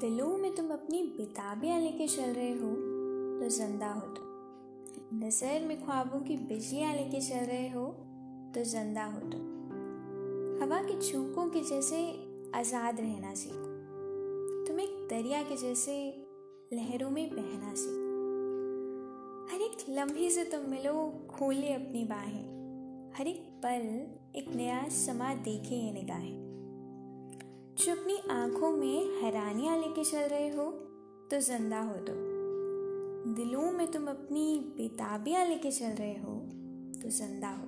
दिलों में तुम अपनी बिताबियाँ लेके चल रहे हो तो ज़िंदा हो तुम। नज़र में ख्वाबों की बिजलियाँ लेके चल रहे हो तो ज़िंदा हो तुम। हवा के झोंकों के जैसे आज़ाद रहना सीखो। तुम एक दरिया के जैसे लहरों में बहना सीखो। हर एक लम्हे से तुम मिलो, खोले अपनी बाहें। हर एक पल एक नया समा देखे ये निगाहें। जो अपनी आँखों में हैरानियाँ लेके चल रहे हो तो ज़िंदा हो तुम। दिलों में तुम अपनी बेताबियाँ लेके चल रहे हो तो ज़िंदा हो